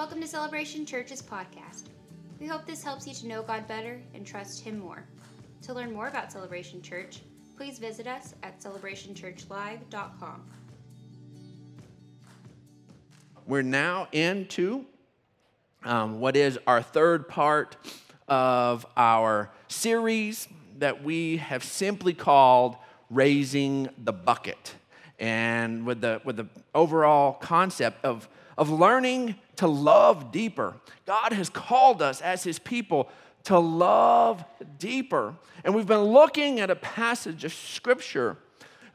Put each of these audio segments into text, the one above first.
Welcome to Celebration Church's podcast. We hope this helps you to know God better and trust Him more. To learn more about Celebration Church, please visit us at celebrationchurchlive.com. We're now into um, what is our third part of our series that we have simply called Raising the Bucket. And with the, with the overall concept of, of learning to love deeper. God has called us as His people to love deeper. And we've been looking at a passage of Scripture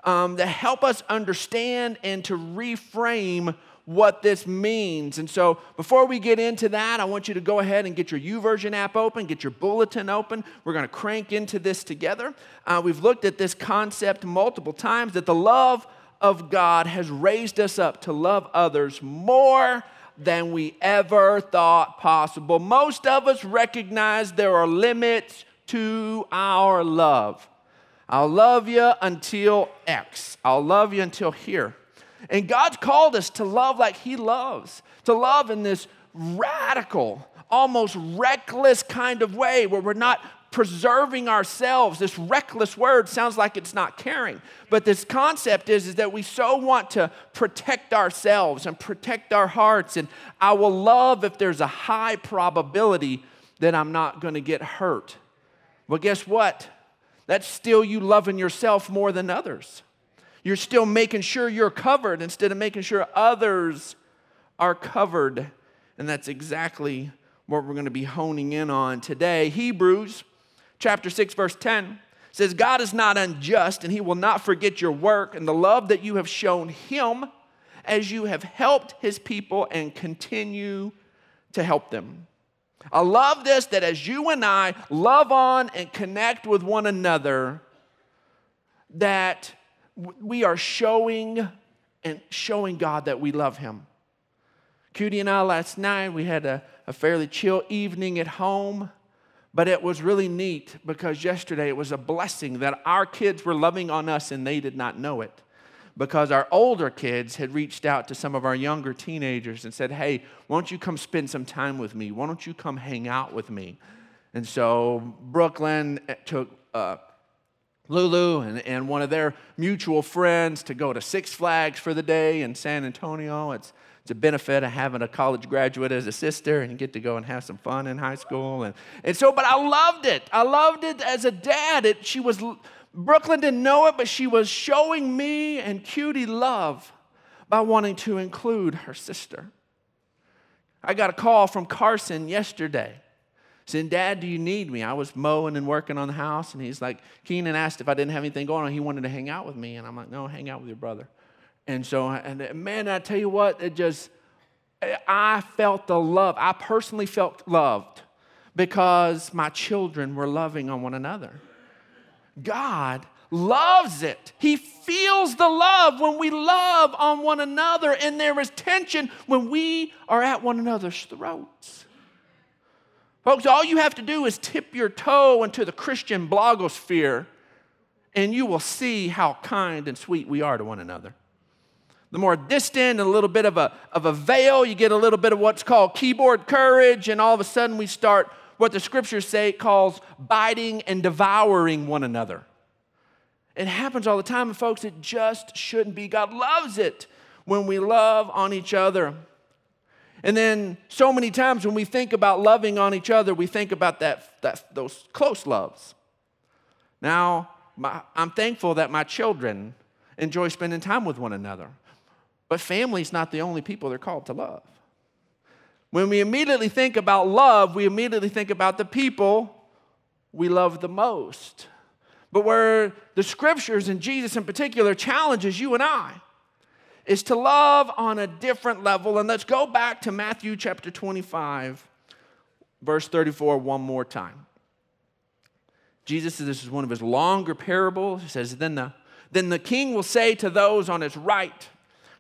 um, that help us understand and to reframe what this means. And so, before we get into that, I want you to go ahead and get your YouVersion app open, get your bulletin open. We're going to crank into this together. Uh, we've looked at this concept multiple times that the love of God has raised us up to love others more than we ever thought possible. Most of us recognize there are limits to our love. I'll love you until X. I'll love you until here. And God's called us to love like He loves, to love in this radical, almost reckless kind of way where we're not preserving ourselves. This reckless word sounds like it's not caring. But this concept is, is that we so want to protect ourselves and protect our hearts. And I will love if there's a high probability that I'm not going to get hurt. Well, guess what? That's still you loving yourself more than others. You're still making sure you're covered instead of making sure others are covered. And that's exactly what we're going to be honing in on today. Hebrews chapter 6 verse 10 says God is not unjust and he will not forget your work and the love that you have shown him as you have helped his people and continue to help them. I love this that as you and I love on and connect with one another that we are showing and showing God that we love Him. Cutie and I last night, we had a, a fairly chill evening at home, but it was really neat because yesterday it was a blessing that our kids were loving on us and they did not know it. Because our older kids had reached out to some of our younger teenagers and said, Hey, why don't you come spend some time with me? Why don't you come hang out with me? And so Brooklyn took uh, Lulu and, and one of their mutual friends to go to Six Flags for the day in San Antonio. It's, it's a benefit of having a college graduate as a sister and get to go and have some fun in high school. And, and so, but I loved it. I loved it as a dad. It, she was, Brooklyn didn't know it, but she was showing me and Cutie love by wanting to include her sister. I got a call from Carson yesterday saying, Dad, do you need me? I was mowing and working on the house, and he's like, Keenan asked if I didn't have anything going on. He wanted to hang out with me, and I'm like, No, hang out with your brother. And so, and man, I tell you what, it just, I felt the love. I personally felt loved because my children were loving on one another. God loves it. He feels the love when we love on one another, and there is tension when we are at one another's throats. Folks, all you have to do is tip your toe into the Christian blogosphere, and you will see how kind and sweet we are to one another. The more distant a little bit of a, of a veil, you get a little bit of what's called keyboard courage, and all of a sudden we start what the scriptures say calls biting and devouring one another. It happens all the time, and folks, it just shouldn't be. God loves it when we love on each other. And then so many times when we think about loving on each other, we think about that, that those close loves. Now, my, I'm thankful that my children enjoy spending time with one another. But family's not the only people they're called to love. When we immediately think about love, we immediately think about the people we love the most. But where the scriptures and Jesus in particular challenges you and I is to love on a different level. And let's go back to Matthew chapter 25, verse 34, one more time. Jesus says this is one of his longer parables. He says, Then the, then the king will say to those on his right,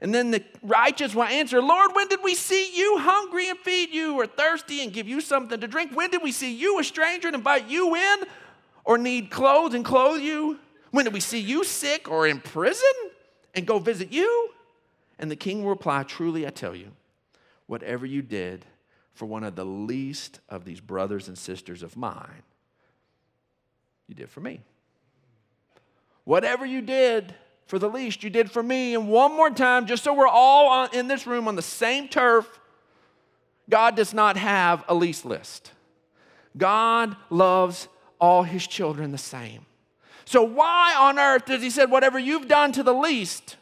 And then the righteous will answer, Lord, when did we see you hungry and feed you, or thirsty and give you something to drink? When did we see you a stranger and invite you in, or need clothes and clothe you? When did we see you sick or in prison and go visit you? And the king will reply, Truly, I tell you, whatever you did for one of the least of these brothers and sisters of mine, you did for me. Whatever you did for the least, you did for me. And one more time, just so we're all in this room on the same turf, God does not have a least list. God loves all his children the same. So, why on earth does he say, whatever you've done to the least,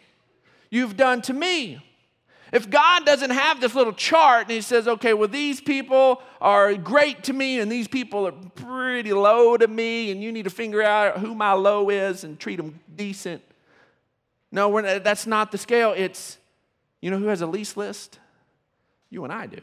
you've done to me? If God doesn't have this little chart and He says, okay, well, these people are great to me and these people are pretty low to me, and you need to figure out who my low is and treat them decent. No, that's not the scale. It's, you know who has a lease list? You and I do.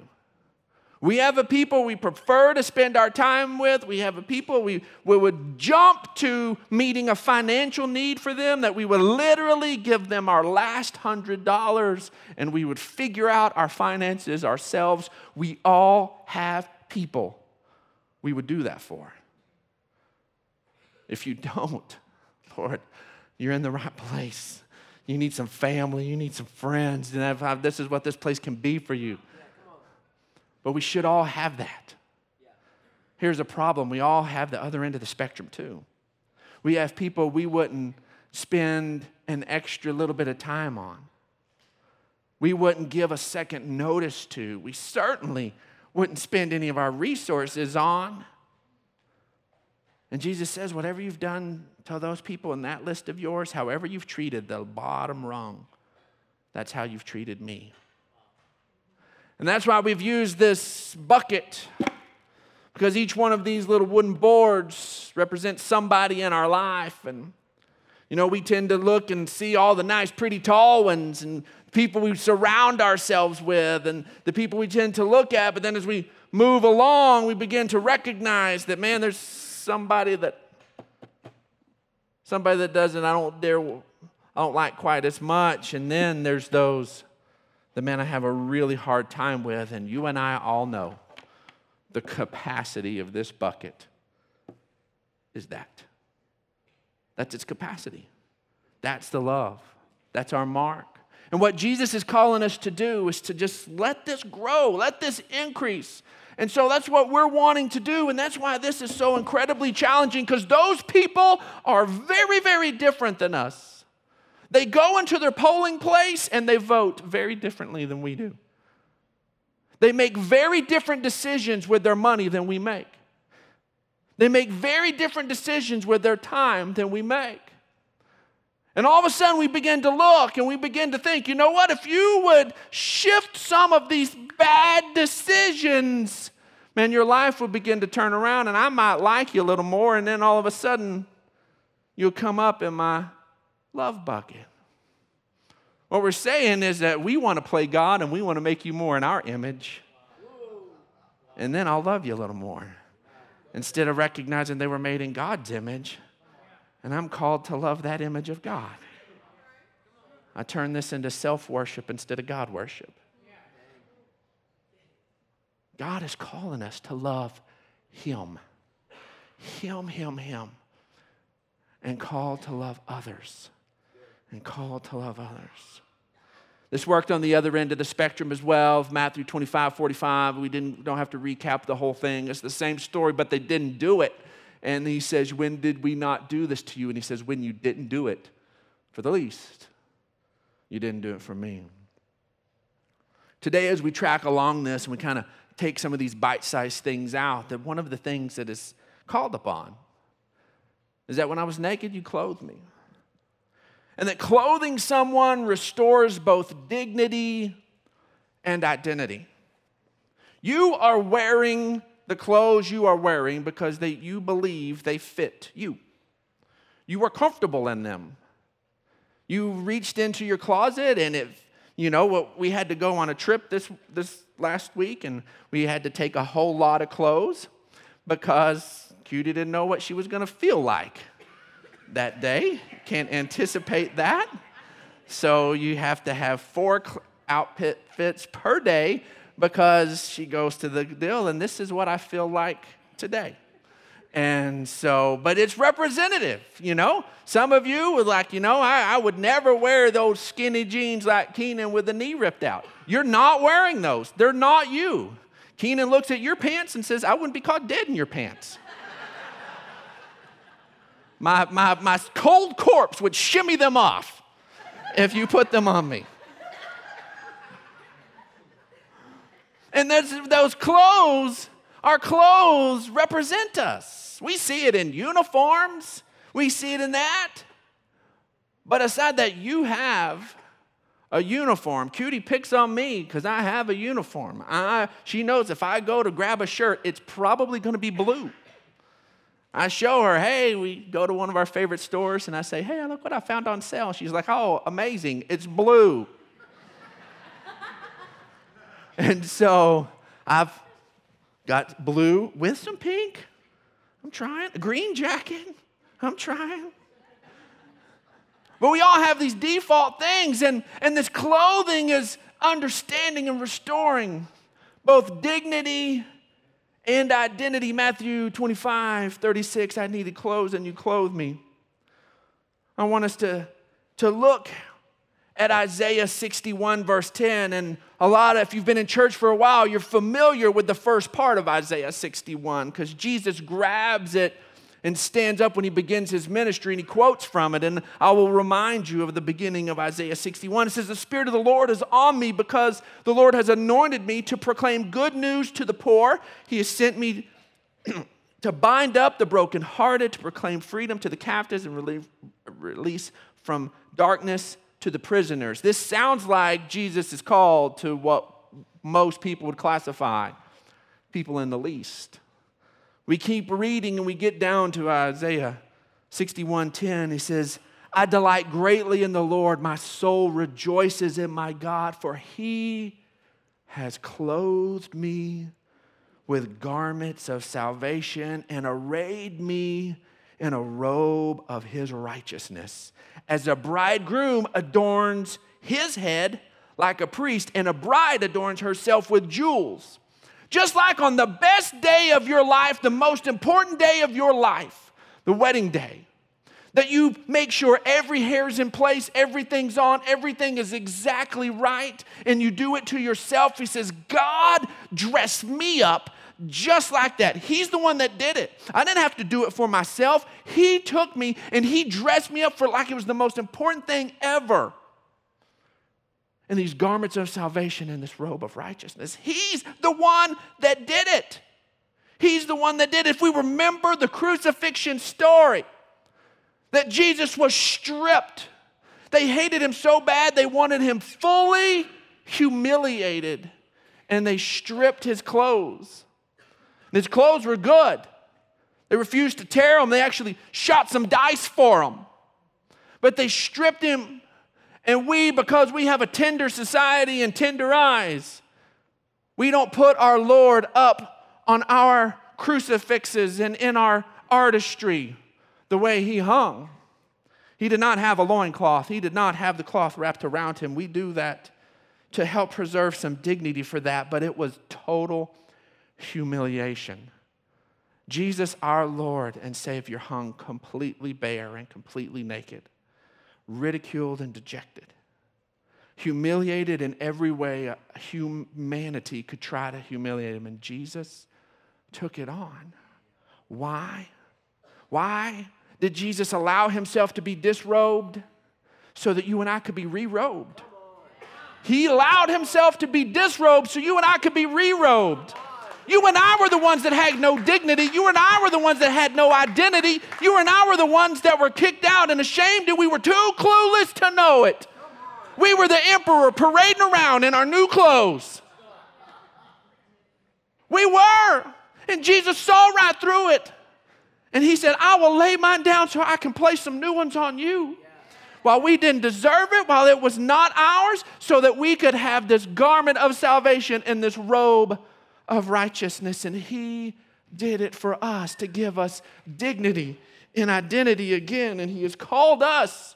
We have a people we prefer to spend our time with. We have a people we, we would jump to meeting a financial need for them, that we would literally give them our last hundred dollars and we would figure out our finances ourselves. We all have people we would do that for. If you don't, Lord, you're in the right place. You need some family, you need some friends, and this is what this place can be for you. But we should all have that. Here's a problem we all have the other end of the spectrum, too. We have people we wouldn't spend an extra little bit of time on. We wouldn't give a second notice to. We certainly wouldn't spend any of our resources on. And Jesus says, whatever you've done to those people in that list of yours, however you've treated the bottom rung, that's how you've treated me. And that's why we've used this bucket, because each one of these little wooden boards represents somebody in our life. And, you know, we tend to look and see all the nice, pretty tall ones and people we surround ourselves with and the people we tend to look at. But then as we move along, we begin to recognize that, man, there's somebody that somebody that doesn't I don't dare I don't like quite as much and then there's those the man I have a really hard time with, and you and I all know the capacity of this bucket is that. That's its capacity. That's the love. That's our mark. And what Jesus is calling us to do is to just let this grow, let this increase. And so that's what we're wanting to do. And that's why this is so incredibly challenging because those people are very, very different than us. They go into their polling place and they vote very differently than we do. They make very different decisions with their money than we make. They make very different decisions with their time than we make. And all of a sudden, we begin to look and we begin to think, you know what? If you would shift some of these bad decisions, man, your life would begin to turn around and I might like you a little more. And then all of a sudden, you'll come up in my love bucket. What we're saying is that we want to play God and we want to make you more in our image. And then I'll love you a little more. Instead of recognizing they were made in God's image, and I'm called to love that image of God. I turn this into self worship instead of God worship. God is calling us to love Him. Him, Him, Him. And call to love others and called to love others. This worked on the other end of the spectrum as well, Matthew 25, 45. We didn't, don't have to recap the whole thing. It's the same story, but they didn't do it. And he says, When did we not do this to you? And he says, When you didn't do it for the least, you didn't do it for me. Today, as we track along this and we kind of take some of these bite sized things out, that one of the things that is called upon is that when I was naked, you clothed me and that clothing someone restores both dignity and identity. You are wearing the clothes you are wearing because they, you believe they fit you. You are comfortable in them. You reached into your closet, and if you know, what we had to go on a trip this, this last week, and we had to take a whole lot of clothes because Cutie didn't know what she was going to feel like that day. Can't anticipate that. So you have to have four outfits per day because she goes to the deal, and this is what I feel like today. And so, but it's representative, you know. Some of you would like, you know, I, I would never wear those skinny jeans like Keenan with the knee ripped out. You're not wearing those, they're not you. Keenan looks at your pants and says, I wouldn't be caught dead in your pants. my, my, my cold corpse would shimmy them off if you put them on me. And those clothes, our clothes represent us. We see it in uniforms, we see it in that. But aside that, you have a uniform. Cutie picks on me because I have a uniform. I, she knows if I go to grab a shirt, it's probably going to be blue. I show her, hey, we go to one of our favorite stores, and I say, hey, look what I found on sale. She's like, oh, amazing, it's blue. And so I've got blue with some pink. I'm trying. A green jacket. I'm trying. But we all have these default things, and, and this clothing is understanding and restoring both dignity and identity. Matthew 25, 36, I needed clothes and you clothed me. I want us to, to look at Isaiah 61, verse 10. And a lot of, if you've been in church for a while, you're familiar with the first part of Isaiah 61 because Jesus grabs it and stands up when he begins his ministry and he quotes from it. And I will remind you of the beginning of Isaiah 61. It says, The Spirit of the Lord is on me because the Lord has anointed me to proclaim good news to the poor. He has sent me to bind up the brokenhearted, to proclaim freedom to the captives and relieve, release from darkness to the prisoners. This sounds like Jesus is called to what most people would classify people in the least. We keep reading and we get down to Isaiah 61:10. He says, I delight greatly in the Lord. My soul rejoices in my God, for he has clothed me with garments of salvation and arrayed me in a robe of his righteousness. As a bridegroom adorns his head like a priest, and a bride adorns herself with jewels. Just like on the best day of your life, the most important day of your life, the wedding day, that you make sure every hair's in place, everything's on, everything is exactly right, and you do it to yourself. He says, God dressed me up just like that. He's the one that did it. I didn't have to do it for myself. He took me and he dressed me up for like it was the most important thing ever in these garments of salvation and this robe of righteousness. He's the one that did it. He's the one that did it. If we remember the crucifixion story, that Jesus was stripped. They hated him so bad, they wanted him fully humiliated, and they stripped his clothes. His clothes were good. They refused to tear them, they actually shot some dice for him. But they stripped him and we, because we have a tender society and tender eyes, we don't put our Lord up on our crucifixes and in our artistry the way he hung. He did not have a loincloth, he did not have the cloth wrapped around him. We do that to help preserve some dignity for that, but it was total humiliation. Jesus, our Lord and Savior, hung completely bare and completely naked ridiculed and dejected, humiliated in every way humanity could try to humiliate him. And Jesus took it on. Why? Why did Jesus allow himself to be disrobed? So that you and I could be re robed. He allowed himself to be disrobed so you and I could be re robed. You and I were the ones that had no dignity. You and I were the ones that had no identity. You and I were the ones that were kicked out and ashamed, and we were too clueless to know it. We were the emperor parading around in our new clothes. We were. And Jesus saw right through it. And he said, I will lay mine down so I can place some new ones on you. while we didn't deserve it, while it was not ours, so that we could have this garment of salvation and this robe of righteousness. And He did it for us to give us dignity and identity again. And He has called us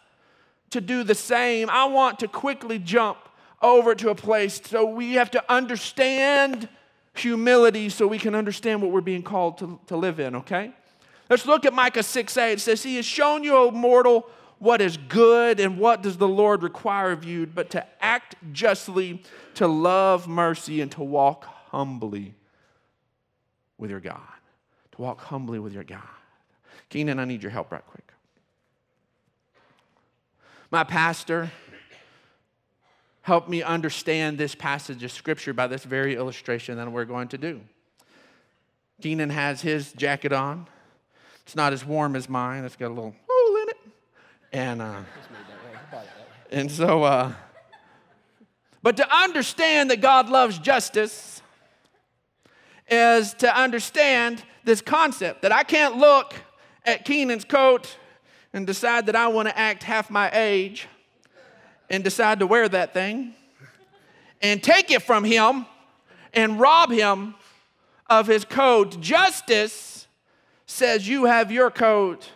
to do the same. I want to quickly jump over to a place so we have to understand humility so we can understand what we're being called to, to live in, okay? Let's look at Micah 6 8. It says, He has shown you, O mortal, what is good and what does the Lord require of you, but to act justly, to love mercy, and to walk humbly with your God. To walk humbly with your God. Keenan, I need your help right quick. My pastor helped me understand this passage of scripture by this very illustration that we're going to do. Keenan has his jacket on. It's not as warm as mine. It's got a little hole in it. And, uh, and so, uh, but to understand that God loves justice is to understand this concept that I can't look at Keenan's coat and decide that I want to act half my age and decide to wear that thing and take it from him and rob him of his coat. Justice says, You have your coat,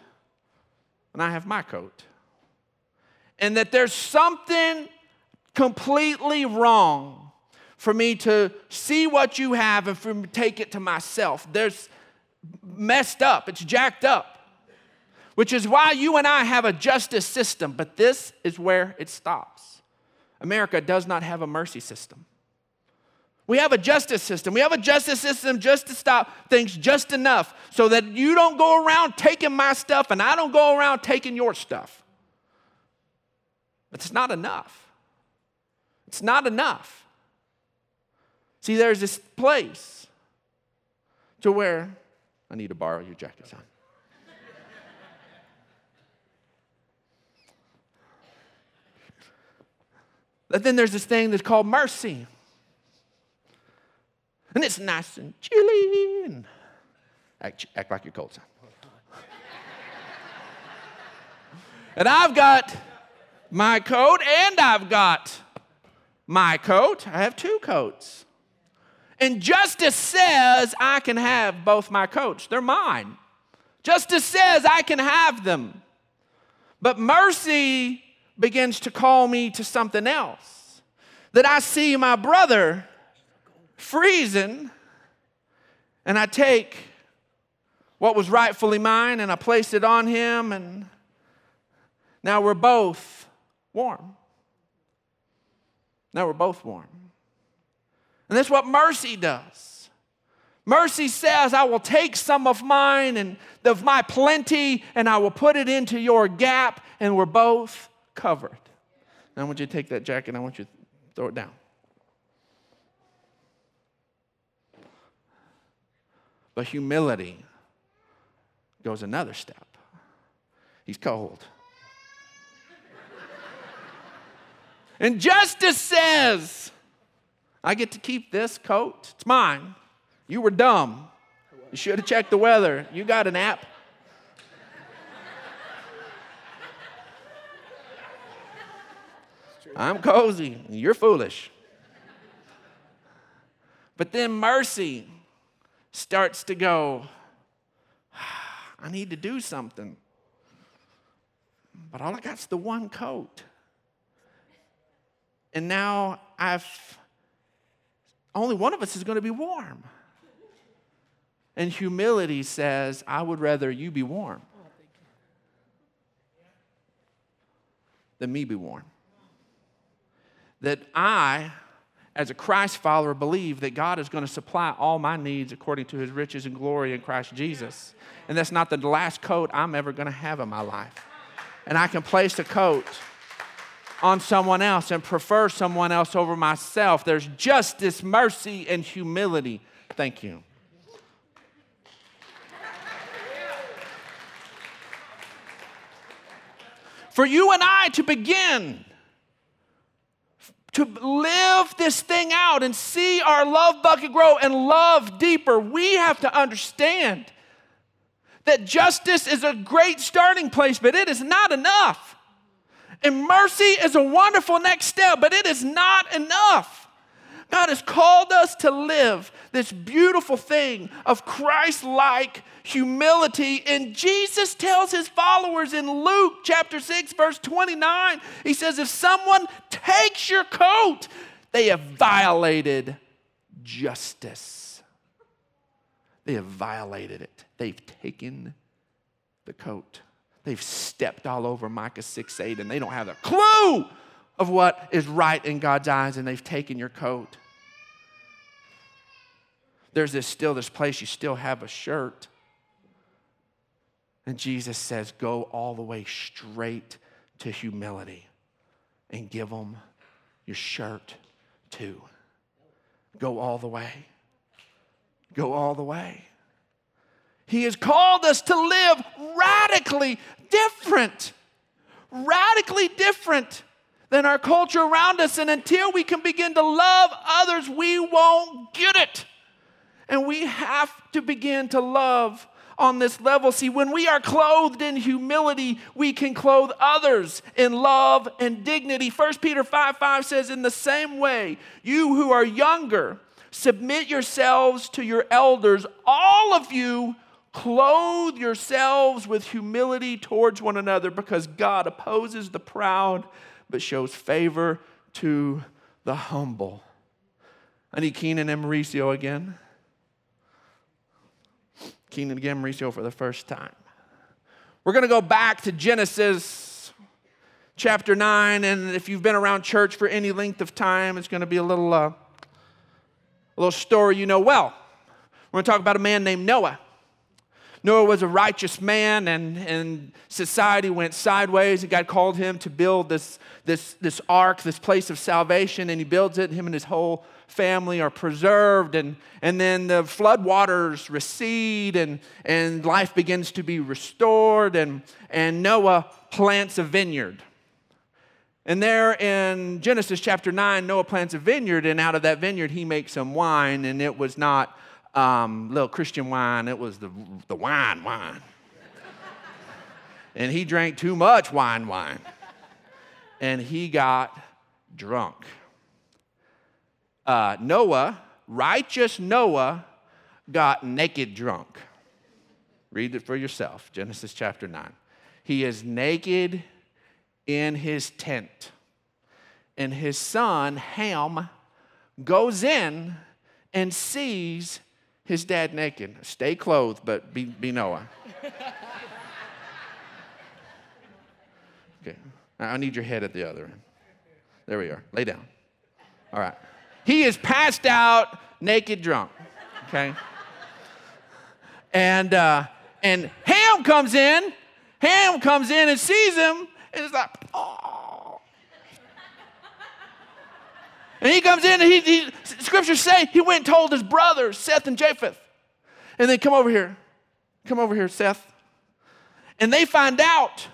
and I have my coat. And that there's something completely wrong for me to see what you have and for me to take it to myself. There's messed up, it's jacked up. Which is why you and I have a justice system, but this is where it stops. America does not have a mercy system. We have a justice system. We have a justice system just to stop things just enough so that you don't go around taking my stuff and I don't go around taking your stuff. It's not enough. It's not enough. See, there's this place to where I need to borrow your jacket, son. but then there's this thing that's called mercy and it's nice and chilly and act, act like you're cold. Son. and I've got my coat and I've got my coat. I have two coats. And justice says I can have both my coats. They're mine. Justice says I can have them. But mercy begins to call me to something else. That I see my brother freezing, and I take what was rightfully mine and I place it on him, and now we're both warm. Now we're both warm. And that's what mercy does. Mercy says, I will take some of mine and of my plenty, and I will put it into your gap, and we're both covered. Now I want you to take that jacket, I want you to throw it down. But humility goes another step. He's cold. and justice says, I get to keep this coat. It's mine. You were dumb. You should have checked the weather. You got an app. I'm cozy. You're foolish. But then mercy starts to go, ah, I need to do something. But all I got's the one coat. And now I've, only one of us is going to be warm. And humility says, I would rather you be warm than me be warm. That I as a Christ follower, believe that God is going to supply all my needs according to his riches and glory in Christ Jesus. And that's not the last coat I'm ever going to have in my life. And I can place a coat on someone else and prefer someone else over myself. There's justice, mercy, and humility. Thank you. For you and I to begin to live this thing out and see our love bucket grow and love deeper, we have to understand that justice is a great starting place, but it is not enough. And mercy is a wonderful next step, but it is not enough. God has called us to live this beautiful thing of Christ like humility. And Jesus tells his followers in Luke chapter 6, verse 29, he says, If someone takes your coat, they have violated justice. They have violated it. They've taken the coat. They've stepped all over Micah 6 8, and they don't have a clue of what is right in God's eyes, and they've taken your coat. There's this still this place you still have a shirt. And Jesus says, go all the way straight to humility and give them your shirt too. Go all the way. Go all the way. He has called us to live radically different, radically different than our culture around us. And until we can begin to love others, we won't get it. And we have to begin to love on this level. See, when we are clothed in humility, we can clothe others in love and dignity. 1 Peter 5 5 says, In the same way, you who are younger, submit yourselves to your elders. All of you clothe yourselves with humility towards one another because God opposes the proud but shows favor to the humble. I need Keenan and Mauricio again. Keenan again, Mauricio for the first time. We're going to go back to Genesis chapter 9, and if you've been around church for any length of time, it's going to be a little, uh, a little story you know well. We're going to talk about a man named Noah. Noah was a righteous man, and, and society went sideways. And God called him to build this, this, this ark, this place of salvation, and he builds it. Him and his whole family are preserved, and, and then the flood waters recede, and, and life begins to be restored, and, and Noah plants a vineyard. And there in Genesis chapter 9, Noah plants a vineyard, and out of that vineyard, he makes some wine, and it was not um, little Christian wine, it was the, the wine wine. and he drank too much wine wine. And he got drunk. Uh, Noah, righteous Noah, got naked drunk. Read it for yourself, Genesis chapter 9. He is naked in his tent. And his son, Ham, goes in and sees his dad naked. Stay clothed, but be, be Noah. Okay, I need your head at the other end. There we are. Lay down. All right. He is passed out, naked, drunk. Okay? And, uh, and Ham comes in. Ham comes in and sees him, and it's like, oh. And he comes in, and he, he scriptures say he went and told his brothers, Seth and Japheth. And they come over here. Come over here, Seth. And they find out.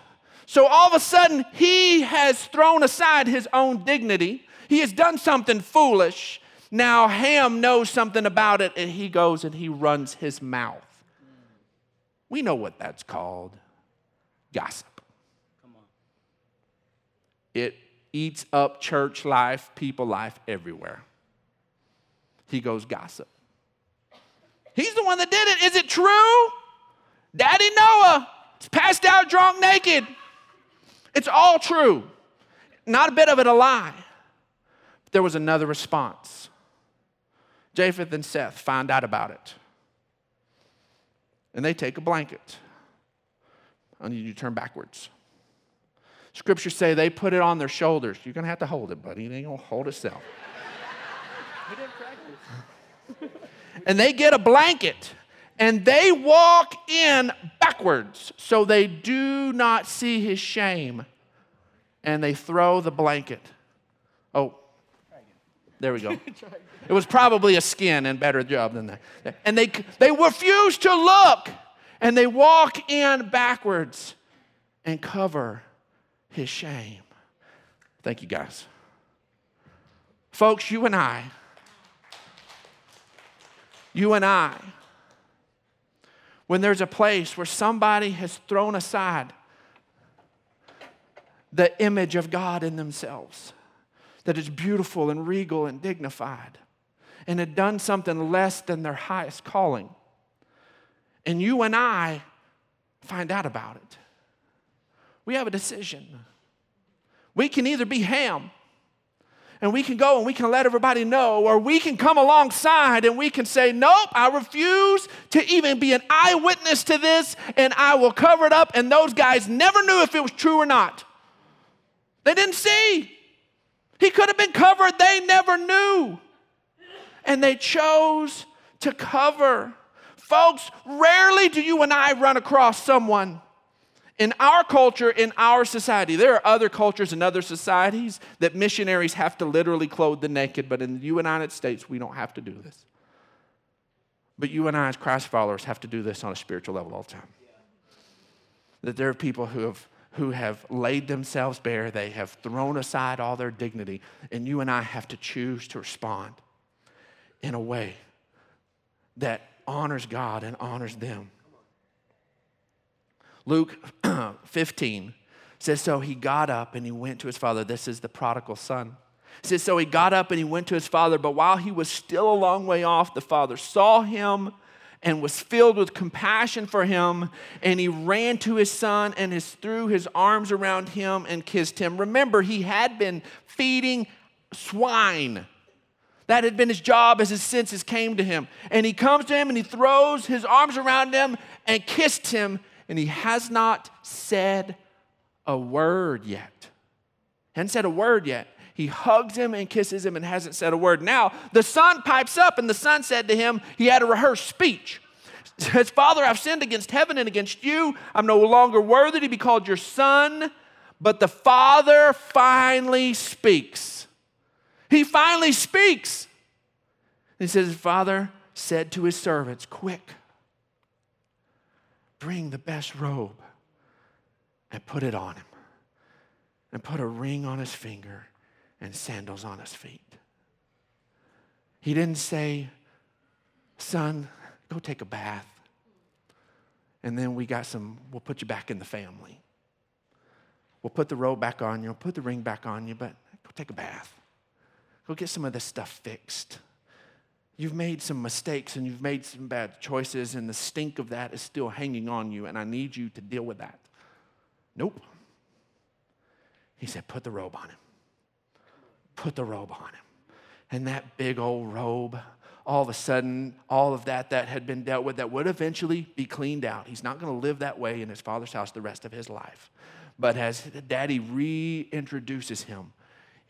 So all of a sudden, he has thrown aside his own dignity. He has done something foolish. Now Ham knows something about it, and he goes and he runs his mouth. We know what that's called gossip. Come on. It eats up church life, people life everywhere. He goes gossip. He's the one that did it. Is it true? Daddy Noah is passed out drunk naked. It's all true. Not a bit of it a lie. But there was another response. Japheth and Seth find out about it. And they take a blanket. I need you to turn backwards. Scriptures say they put it on their shoulders. You're going to have to hold it, buddy. It ain't going to hold itself. We didn't practice. and they get a blanket and they walk in backwards so they do not see his shame. And they throw the blanket. Oh, there we go. It was probably a skin and better job than that. And they, they refuse to look and they walk in backwards and cover his shame. Thank you, guys. Folks, you and I you and I, when there's a place where somebody has thrown aside the image of God in themselves, that is beautiful and regal and dignified, and had done something less than their highest calling. And you and I find out about it. We have a decision. We can either be Ham and we can go and we can let everybody know, or we can come alongside and we can say, Nope, I refuse to even be an eyewitness to this, and I will cover it up. And those guys never knew if it was true or not. They didn't see. He could have been covered, they never knew. And they chose to cover. Folks, rarely do you and I run across someone in our culture, in our society, there are other cultures and other societies that missionaries have to literally clothe the naked, but in the United States, we don't have to do this. But you and I, as Christ followers, have to do this on a spiritual level all the time. That there are people who have, who have laid themselves bare, they have thrown aside all their dignity, and you and I have to choose to respond in a way that honors God and honors them. Luke 15 says, So he got up and he went to his father. This is the prodigal son. It says, So he got up and he went to his father, but while he was still a long way off, the father saw him and was filled with compassion for him. And he ran to his son and his, threw his arms around him and kissed him. Remember, he had been feeding swine. That had been his job as his senses came to him. And he comes to him and he throws his arms around him and kissed him and he has not said a word yet. Hasn't said a word yet. He hugs him and kisses him and hasn't said a word. Now, the son pipes up, and the son said to him, he had a rehearsed speech. Says, Father, I've sinned against heaven and against you. I'm no longer worthy to be called your son. But the father finally speaks. He finally speaks. He says, Father said to his servants, Quick, bring the best robe and put it on him, and put a ring on his finger and sandals on his feet. He didn't say, Son, go take a bath. And then we got some, we'll put you back in the family. We'll put the robe back on you, we'll put the ring back on you, but go take a bath. Go get some of this stuff fixed. You've made some mistakes and you've made some bad choices, and the stink of that is still hanging on you, and I need you to deal with that. Nope. He said, Put the robe on him. Put the robe on him. And that big old robe, all of a sudden, all of that that had been dealt with, that would eventually be cleaned out. He's not going to live that way in his father's house the rest of his life. But as daddy reintroduces him,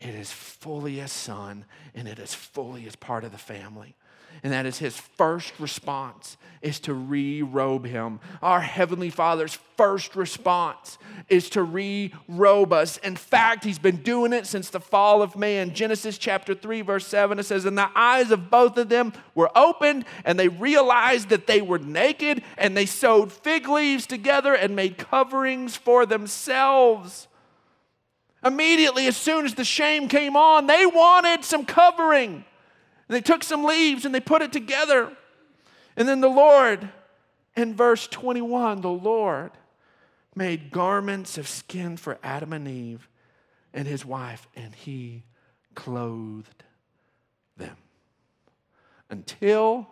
it is fully a son and it is fully as part of the family. And that is his first response is to re-robe him. Our heavenly Father's first response is to re-robe us. In fact, he's been doing it since the fall of man. Genesis chapter 3 verse 7 it says and the eyes of both of them were opened and they realized that they were naked and they sewed fig leaves together and made coverings for themselves. Immediately, as soon as the shame came on, they wanted some covering. And they took some leaves and they put it together. And then the Lord, in verse 21, the Lord made garments of skin for Adam and Eve and his wife, and he clothed them until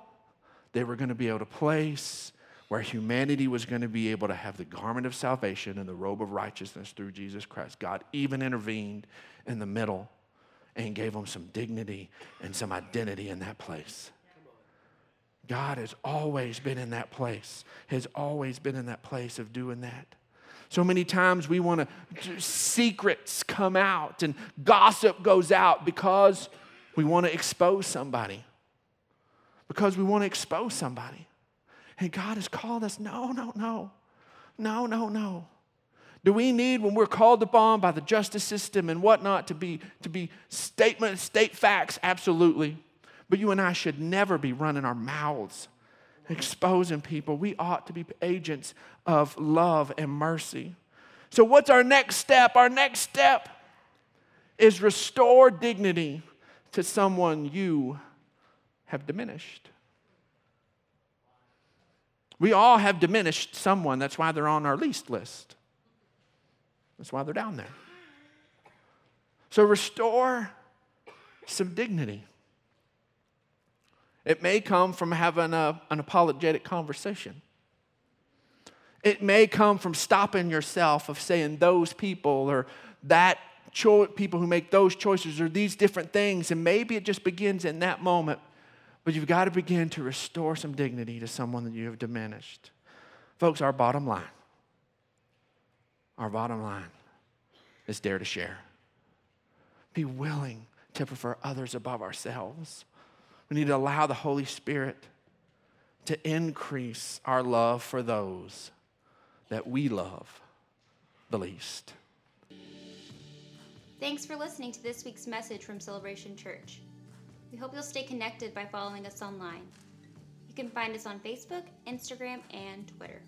they were going to be able to place where humanity was going to be able to have the garment of salvation and the robe of righteousness through Jesus Christ. God even intervened in the middle and gave them some dignity and some identity in that place. God has always been in that place, has always been in that place of doing that. So many times we want to, secrets come out and gossip goes out because we want to expose somebody. Because we want to expose somebody. And God has called us. No, no, no. No, no, no. Do we need, when we're called upon by the justice system and whatnot, to be, to be statement, state facts? Absolutely. But you and I should never be running our mouths, exposing people. We ought to be agents of love and mercy. So, what's our next step? Our next step is restore dignity to someone you have diminished. We all have diminished someone. That's why they're on our least list. That's why they're down there. So restore some dignity. It may come from having a, an apologetic conversation. It may come from stopping yourself of saying those people or that cho- people who make those choices or these different things. And maybe it just begins in that moment. But you've got to begin to restore some dignity to someone that you have diminished. Folks, our bottom line, our bottom line is dare to share. Be willing to prefer others above ourselves. We need to allow the Holy Spirit to increase our love for those that we love the least. Thanks for listening to this week's message from Celebration Church. We hope you'll stay connected by following us online. You can find us on Facebook, Instagram, and Twitter.